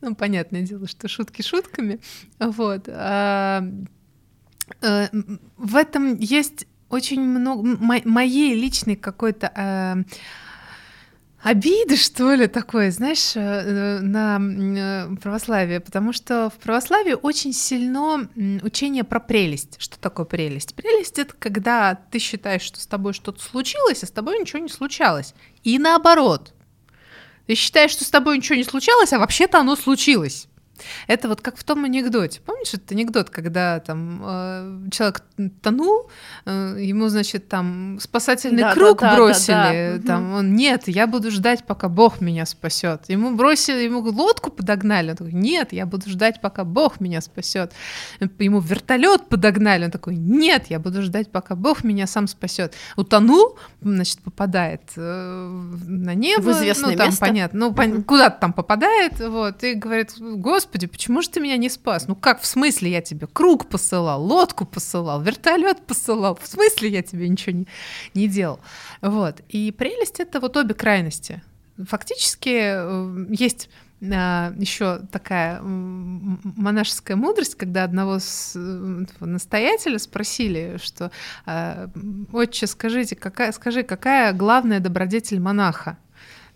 Speaker 2: Ну, понятное дело, что шутки шутками. Вот. А, э, в этом есть очень много моей личной какой-то а, обиды, что ли, такое, знаешь, э, э, на э, православие, потому что в православии очень сильно учение про прелесть. Что такое прелесть? Прелесть — это когда ты считаешь, что с тобой что-то случилось, а с тобой ничего не случалось. И наоборот. Ты считаешь, что с тобой ничего не случалось, а вообще-то оно случилось. Это вот как в том анекдоте. Помнишь этот анекдот, когда там э, человек тонул, э, ему, значит, там спасательный да, круг да, бросили, да, да, там он нет, я буду ждать, пока Бог меня спасет. Ему бросили, ему лодку подогнали, он такой, нет, я буду ждать, пока Бог меня спасет. Ему вертолет подогнали, он такой, нет, я буду ждать, пока Бог меня сам спасет. Утонул, значит, попадает э, на небо,
Speaker 1: в известное
Speaker 2: ну там
Speaker 1: место.
Speaker 2: понятно, ну угу. куда-то там попадает, вот и говорит, Господи господи, почему же ты меня не спас? Ну как, в смысле я тебе круг посылал, лодку посылал, вертолет посылал, в смысле я тебе ничего не, не делал? Вот. И прелесть — это вот обе крайности. Фактически э, есть а, еще такая монашеская мудрость, когда одного э, настоятеля спросили, что «Отче, скажите, какая, скажи, какая главная добродетель монаха?»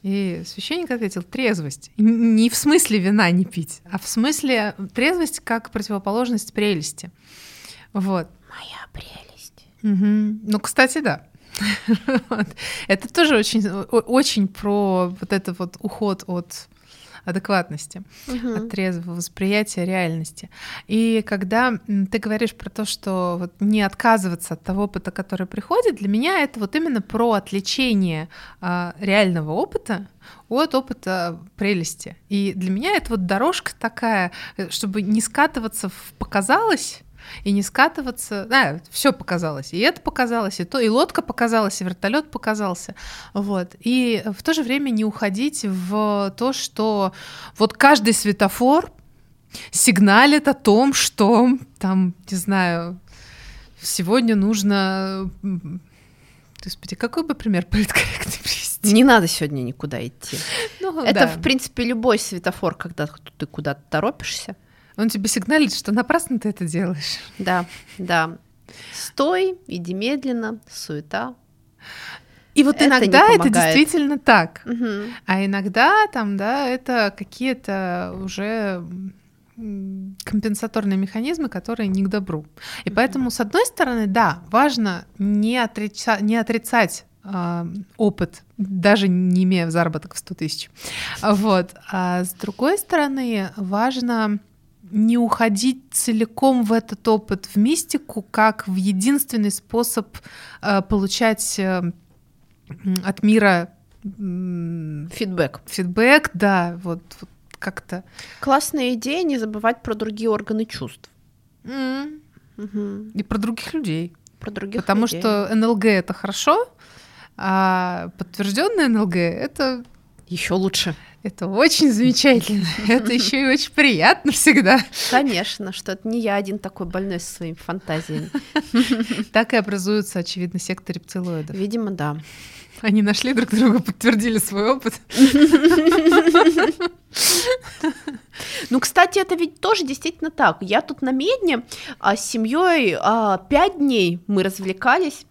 Speaker 2: И священник ответил трезвость. Не в смысле вина не пить, а в смысле трезвость как противоположность прелести. Вот.
Speaker 1: Моя прелесть.
Speaker 2: Угу. Ну, кстати, да. Это тоже очень, очень про вот этот вот уход от адекватности, угу. от трезвого восприятия реальности. И когда ты говоришь про то, что вот не отказываться от того опыта, который приходит, для меня это вот именно про отвлечение а, реального опыта от опыта прелести. И для меня это вот дорожка такая, э, чтобы не скатываться в показалось, и не скатываться. Да, все показалось. И это показалось, и то, и лодка показалась, и вертолет показался. Вот. И в то же время не уходить в то, что вот каждый светофор сигналит о том, что там, не знаю, сегодня нужно Господи, какой бы пример политкорректный привести?
Speaker 1: Не надо сегодня никуда идти. Ну, Это, да. в принципе, любой светофор, когда ты куда-то торопишься.
Speaker 2: Он тебе сигналит, что напрасно ты это делаешь.
Speaker 1: Да, да. Стой, иди медленно, суета.
Speaker 2: И вот это иногда это действительно так. Угу. А иногда там, да, это какие-то уже компенсаторные механизмы, которые не к добру. И поэтому, с одной стороны, да, важно не, отрица... не отрицать э, опыт, даже не имея заработок в 100 тысяч. Вот. А с другой стороны, важно не уходить целиком в этот опыт, в мистику, как в единственный способ э, получать э, от мира
Speaker 1: фидбэк.
Speaker 2: Фидбэк, да, вот, вот как-то.
Speaker 1: Классная идея не забывать про другие органы чувств.
Speaker 2: Mm. Угу. И про других людей.
Speaker 1: Про других
Speaker 2: Потому
Speaker 1: людей.
Speaker 2: что НЛГ это хорошо, а подтвержденное НЛГ это
Speaker 1: еще лучше.
Speaker 2: Это очень замечательно. Это еще и очень приятно всегда.
Speaker 1: Конечно, что это не я один такой больной со своими фантазиями.
Speaker 2: Так и образуются, очевидно, секты рептилоидов.
Speaker 1: Видимо, да.
Speaker 2: Они нашли друг друга, подтвердили свой опыт.
Speaker 1: Ну, кстати, это ведь тоже действительно так. Я тут на Медне а, с семьей а, пять дней мы развлекались.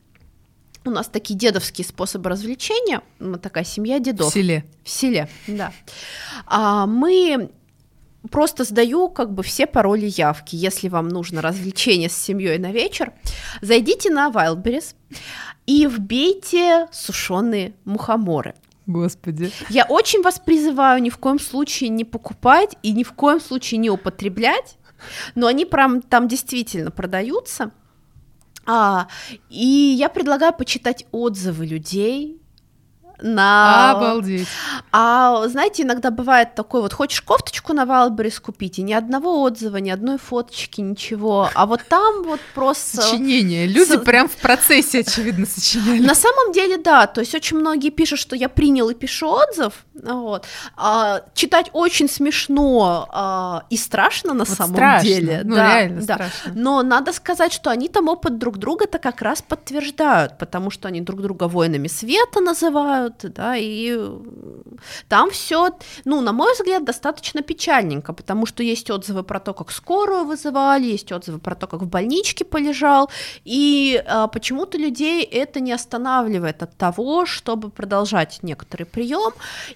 Speaker 1: У нас такие дедовские способы развлечения. Мы такая семья дедов.
Speaker 2: В селе.
Speaker 1: В селе, да. А, мы просто сдаю как бы все пароли явки. Если вам нужно развлечение с семьей на вечер, зайдите на Wildberries и вбейте сушеные мухоморы.
Speaker 2: Господи.
Speaker 1: Я очень вас призываю ни в коем случае не покупать и ни в коем случае не употреблять, но они прям там действительно продаются. А, и я предлагаю почитать отзывы людей, на...
Speaker 2: Обалдеть.
Speaker 1: А знаете, иногда бывает такой вот, хочешь кофточку на Валберис купить, и ни одного отзыва, ни одной фоточки, ничего, а вот там вот просто...
Speaker 2: Сочинение, люди С... прям в процессе, очевидно, сочиняли.
Speaker 1: На самом деле, да, то есть очень многие пишут, что я принял и пишу отзыв, вот. А, читать очень смешно а, и страшно на вот самом
Speaker 2: страшно.
Speaker 1: деле.
Speaker 2: Ну, да, реально да. страшно.
Speaker 1: Но надо сказать, что они там опыт друг друга-то как раз подтверждают, потому что они друг друга воинами света называют, да, там все, ну, на мой взгляд, достаточно печальненько, потому что есть отзывы про то, как скорую вызывали, есть отзывы про то, как в больничке полежал, и а, почему-то людей это не останавливает от того, чтобы продолжать некоторый прием,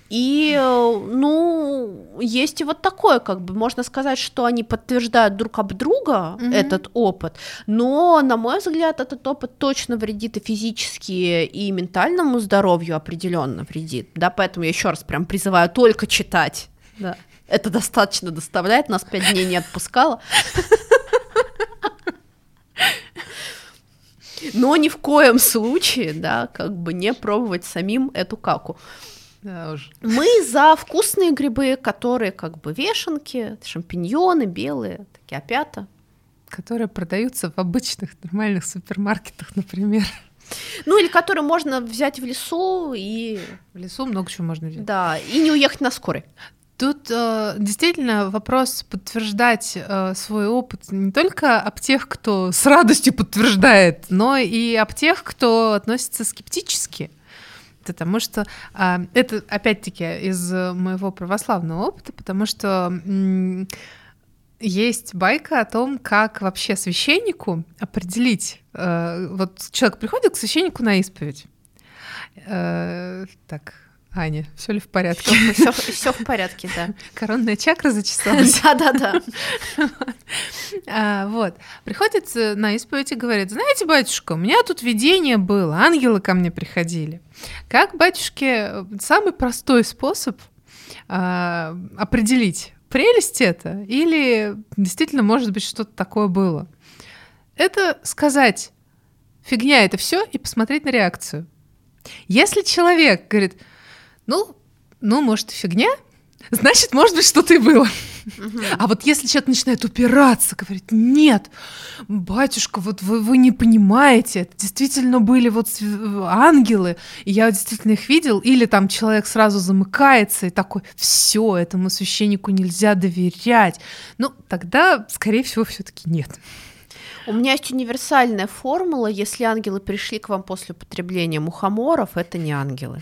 Speaker 1: и, ну, есть и вот такое, как бы, можно сказать, что они подтверждают друг об друга mm-hmm. этот опыт, но, на мой взгляд, этот опыт точно вредит и физически, и ментальному здоровью определенно вредит, да, поэтому я еще раз прям призываю только читать, да. Это достаточно доставляет, нас пять дней не отпускало. Но ни в коем случае, да, как бы не пробовать самим эту каку.
Speaker 2: Да уж.
Speaker 1: Мы за вкусные грибы, которые как бы вешенки, шампиньоны белые, такие опята.
Speaker 2: Которые продаются в обычных нормальных супермаркетах, например.
Speaker 1: Ну, или которые можно взять в лесу и...
Speaker 2: В лесу много чего можно взять.
Speaker 1: Да, и не уехать на скорой.
Speaker 2: Тут э, действительно вопрос подтверждать э, свой опыт не только об тех, кто с радостью подтверждает, но и об тех, кто относится скептически. Потому что э, это, опять-таки, из моего православного опыта, потому что э, есть байка о том, как вообще священнику определить. Э, вот человек приходит к священнику на исповедь. Э, так, Аня, все ли в порядке?
Speaker 1: Все в порядке, да.
Speaker 2: Коронная чакра зачесалась.
Speaker 1: Да, да, да.
Speaker 2: Вот. Приходит на исповедь и говорит: знаете, батюшка, у меня тут видение было, ангелы ко мне приходили. Как батюшке самый простой способ а, определить, прелесть это или действительно может быть что-то такое было? Это сказать фигня это все и посмотреть на реакцию. Если человек говорит, ну, ну, может, фигня, значит, может быть, что-то и было. А вот если человек начинает упираться, говорит, нет, батюшка, вот вы, вы не понимаете, это действительно были вот ангелы, и я действительно их видел, или там человек сразу замыкается и такой, все, этому священнику нельзя доверять, ну, тогда, скорее всего, все-таки нет.
Speaker 1: У меня есть универсальная формула, если ангелы пришли к вам после употребления мухоморов, это не ангелы.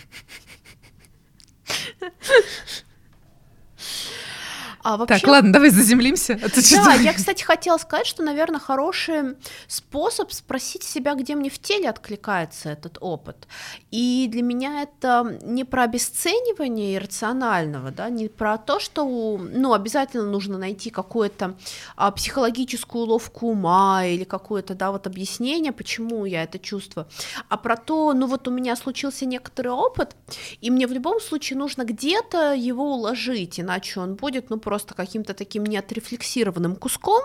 Speaker 2: А вообще... Так, ладно, давай заземлимся.
Speaker 1: А да, я, кстати, хотела сказать, что, наверное, хороший способ спросить себя, где мне в теле откликается этот опыт. И для меня это не про обесценивание иррационального, да, не про то, что, ну, обязательно нужно найти какую-то а, психологическую уловку ума или какое-то, да, вот объяснение, почему я это чувствую, а про то, ну, вот у меня случился некоторый опыт, и мне в любом случае нужно где-то его уложить, иначе он будет, ну, просто каким-то таким неотрефлексированным куском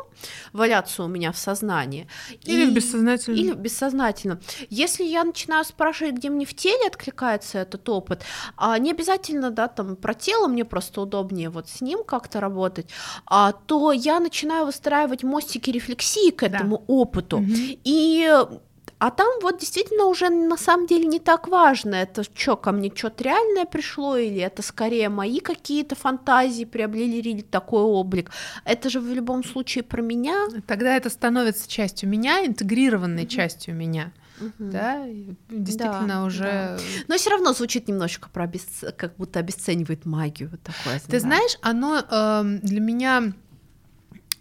Speaker 1: валяться у меня в сознании.
Speaker 2: Или и, бессознательно.
Speaker 1: Или бессознательно. Если я начинаю спрашивать, где мне в теле откликается этот опыт, а не обязательно, да, там, про тело, мне просто удобнее вот с ним как-то работать, а, то я начинаю выстраивать мостики рефлексии к этому да. опыту. Угу. И А там вот действительно уже на самом деле не так важно, это что, ко мне что-то реальное пришло, или это скорее мои какие-то фантазии приобрели такой облик. Это же в любом случае про меня.
Speaker 2: Тогда это становится частью меня, интегрированной mm-hmm. частью меня. Угу. Да, действительно да, уже. Да.
Speaker 1: Но все равно звучит немножечко про обесц... как будто обесценивает магию вот такое.
Speaker 2: Ты знаешь, оно э, для меня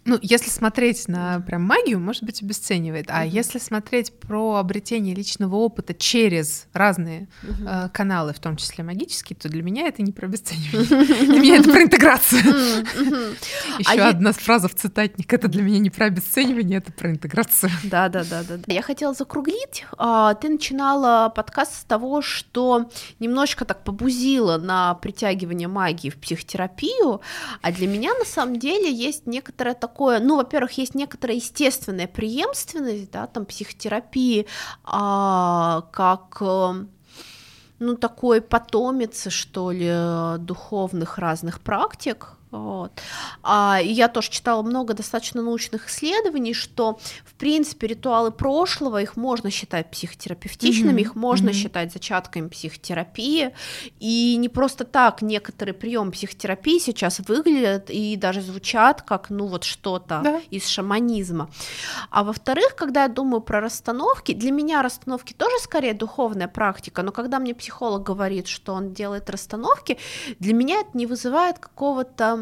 Speaker 2: ну, если смотреть на прям магию, может быть, обесценивает. А mm-hmm. если смотреть про обретение личного опыта через разные mm-hmm. э, каналы, в том числе магические, то для меня это не про обесценивание. Для меня это про интеграцию. Еще одна фраза в цитатник. Это для меня не про обесценивание, это про интеграцию.
Speaker 1: Да, да, да, да. Я хотела закруглить. А, ты начинала подкаст с того, что немножко так побузила на притягивание магии в психотерапию, а для меня на самом деле есть некоторая такое такое, ну, во-первых, есть некоторая естественная преемственность, да, там психотерапии, а, как э, ну, такой потомец, что ли, духовных разных практик, вот. А, и я тоже читала много достаточно научных исследований, что, в принципе, ритуалы прошлого, их можно считать психотерапевтичными, mm-hmm. их можно mm-hmm. считать зачатками психотерапии, и не просто так некоторые приемы психотерапии сейчас выглядят и даже звучат как, ну, вот что-то да. из шаманизма. А во-вторых, когда я думаю про расстановки, для меня расстановки тоже скорее духовная практика, но когда мне психолог говорит, что он делает расстановки, для меня это не вызывает какого-то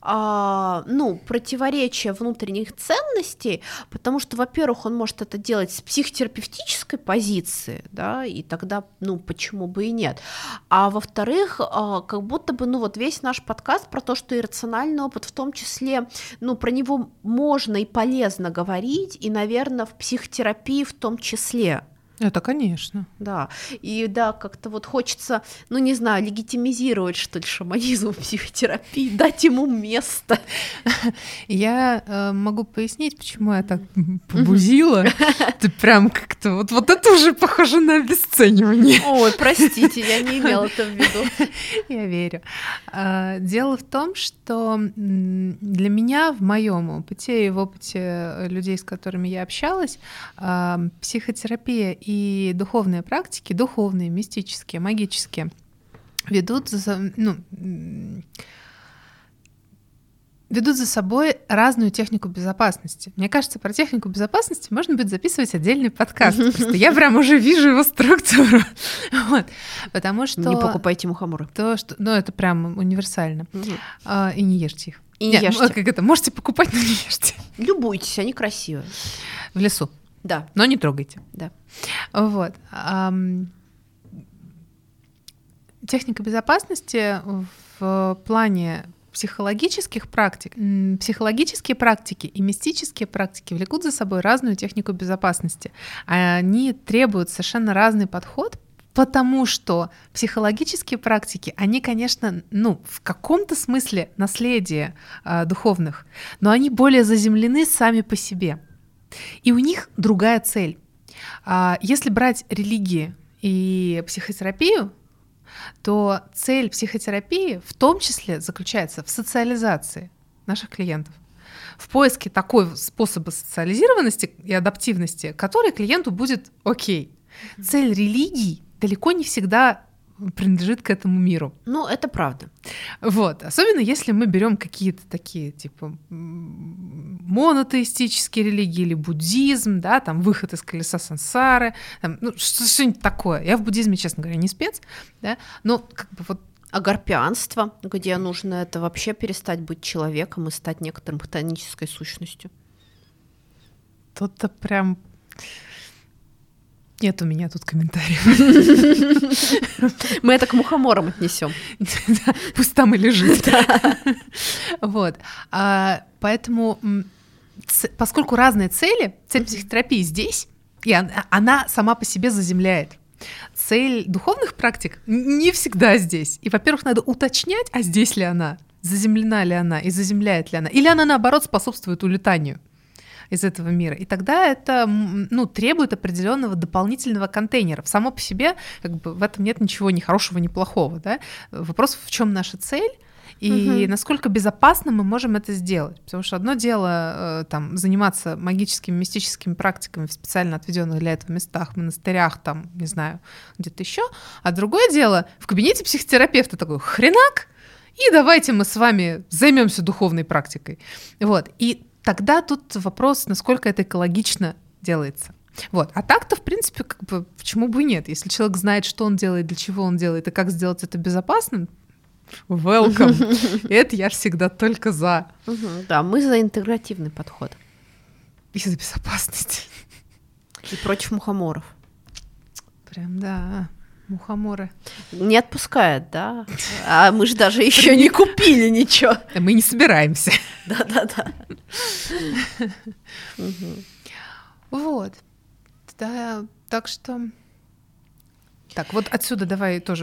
Speaker 1: а, ну, противоречия внутренних ценностей, потому что, во-первых, он может это делать с психотерапевтической позиции, да, и тогда, ну, почему бы и нет. А во-вторых, а, как будто бы, ну, вот весь наш подкаст про то, что иррациональный опыт, в том числе, ну, про него можно и полезно говорить, и, наверное, в психотерапии в том числе,
Speaker 2: это, конечно.
Speaker 1: Да, и да, как-то вот хочется, ну не знаю, легитимизировать, что ли, шаманизм в психотерапии, дать ему место.
Speaker 2: Я э, могу пояснить, почему я так побузила. Ты прям как-то, вот, вот это уже похоже на обесценивание.
Speaker 1: Ой, простите, я не имела это в виду.
Speaker 2: Я верю. А, дело в том, что для меня в моем опыте и в опыте людей, с которыми я общалась, а, психотерапия и и духовные практики, духовные, мистические, магические, ведут за, ну, ведут за собой разную технику безопасности. Мне кажется, про технику безопасности можно будет записывать отдельный подкаст. Просто я прям уже вижу его структуру. Вот. Потому что...
Speaker 1: Не покупайте мухоморы.
Speaker 2: То, что... Ну, это прям универсально. А, и не ешьте их.
Speaker 1: И не Нет, ешьте.
Speaker 2: Как это? Можете покупать, но не ешьте.
Speaker 1: Любуйтесь, они красивые.
Speaker 2: В лесу.
Speaker 1: Да.
Speaker 2: Но не трогайте.
Speaker 1: Да.
Speaker 2: Вот. Техника безопасности в плане психологических практик, психологические практики и мистические практики влекут за собой разную технику безопасности. Они требуют совершенно разный подход, потому что психологические практики, они, конечно, ну, в каком-то смысле наследие э, духовных, но они более заземлены сами по себе. И у них другая цель. А, если брать религии и психотерапию, то цель психотерапии в том числе заключается в социализации наших клиентов, в поиске такой способа социализированности и адаптивности, который клиенту будет окей. Цель религии далеко не всегда принадлежит к этому миру.
Speaker 1: Ну, это правда.
Speaker 2: Вот. Особенно если мы берем какие-то такие, типа, монотеистические религии или буддизм, да, там, выход из колеса сансары, там, ну, что-нибудь такое. Я в буддизме, честно говоря, не спец, да, но как бы вот
Speaker 1: Агарпианство, где нужно это вообще перестать быть человеком и стать некоторым ботанической сущностью.
Speaker 2: Тут-то прям нет у меня тут комментариев.
Speaker 1: Мы это к мухоморам отнесем.
Speaker 2: Пусть там и лежит. Вот. А, поэтому, поскольку разные цели, цель психотерапии здесь, и она сама по себе заземляет. Цель духовных практик не всегда здесь. И, во-первых, надо уточнять, а здесь ли она, заземлена ли она и заземляет ли она, или она, наоборот, способствует улетанию из этого мира. И тогда это ну, требует определенного дополнительного контейнера. Само по себе как бы, в этом нет ничего ни хорошего, ни плохого. Да? Вопрос, в чем наша цель, и угу. насколько безопасно мы можем это сделать. Потому что одно дело э, там заниматься магическими, мистическими практиками в специально отведенных для этого местах, монастырях, там, не знаю, где-то еще, а другое дело в кабинете психотерапевта такой хренак, и давайте мы с вами займемся духовной практикой. Вот. И тогда тут вопрос, насколько это экологично делается. Вот. А так-то, в принципе, как бы, почему бы и нет? Если человек знает, что он делает, для чего он делает и как сделать это безопасным, welcome. Это я всегда только за.
Speaker 1: Да, мы за интегративный подход.
Speaker 2: И за безопасность.
Speaker 1: И против мухоморов.
Speaker 2: Прям, да, мухоморы.
Speaker 1: Не отпускает, да? А мы же даже еще не купили ничего.
Speaker 2: Мы не собираемся.
Speaker 1: Да-да-да.
Speaker 2: Вот. Так что... Так, вот отсюда давай тоже